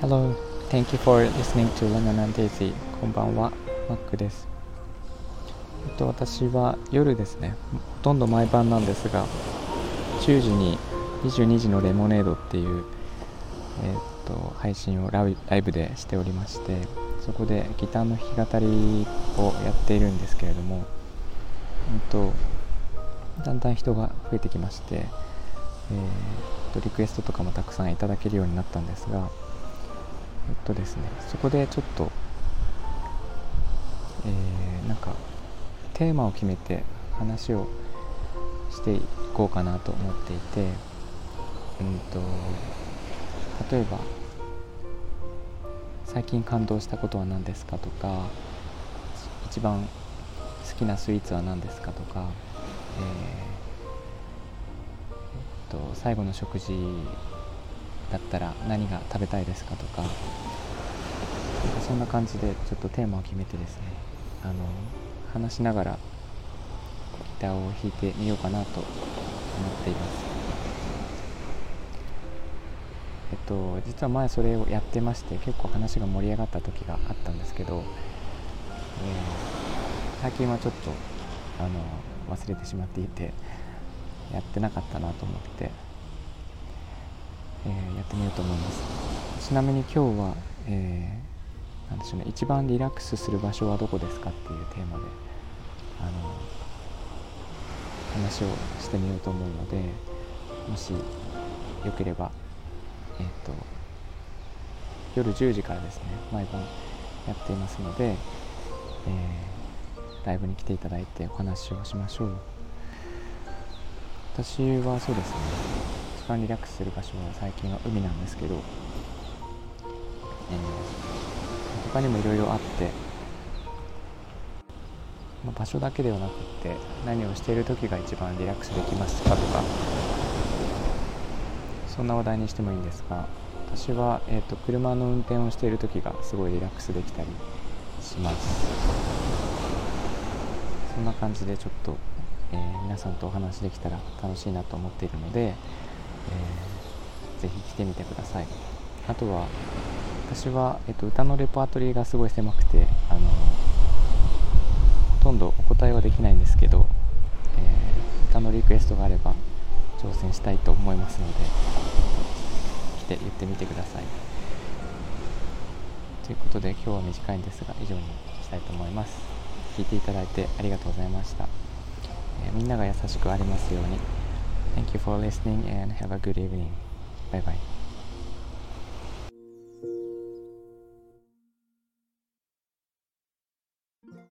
Hello, thank you for listening to Lemon and Daisy. こんばんは、マックです。えっと、私は夜ですね、ほとんど毎晩なんですが、10時に22時のレモネードっていう、えっと、配信をライライブでしておりまして、そこでギターの弾き語りをやっているんですけれども、えっと、だんだん人が増えてきまして、えー、とリクエストとかもたくさんいただけるようになったんですが、えっとですね、そこでちょっと、えーなんかテーマを決めて話をしていこうかなと思っていて、うんと例えば最近感動したことは何ですかとか一番好きなスイーツは何ですかとか、えーえっと最後の食事だったら何が食べたいですかとかなんかそんな感じでちょっとテーマを決めてですねあの話しながらギターを弾いてみようかなと思っています。えっと実は前それをやってまして結構話が盛り上がった時があったんですけど、えー最近はちょっとあの忘れてしまっていてやってなかったなと思ってえーやってみようと思います。ちなみに今日は、えーなんでしょうね一番リラックスする場所はどこですかっていうテーマであの話をしてみようと思うのでもしよければえっ、と夜10時からですね毎晩やっていますので、えーライブに来ていただいてお話をしましょう。私はそうですね。一番リラックスする場所は最近は海なんですけど、えー他にもいろいろあって、まあ場所だけではなくって何をしている時が一番リラックスできますかとかそんな話題にしてもいいんですが私は、えー、と車の運転をしている時がすごいリラックスできたりします。そんな感じでちょっと、えー皆さんとお話できたら楽しいなと思っているので、えーぜひ来てみてください。あとは私は、えっと、歌のレパートリーがすごい狭くてあのほとんどお答えはできないんですけど、えー歌のリクエストがあれば挑戦したいと思いますので来て言ってみてください。ということで今日は短いんですが以上にしたいと思います。聞いていただいてありがとうございました、えーみんなが優しくありますように Thank you for listening and have a good evening. Bye bye.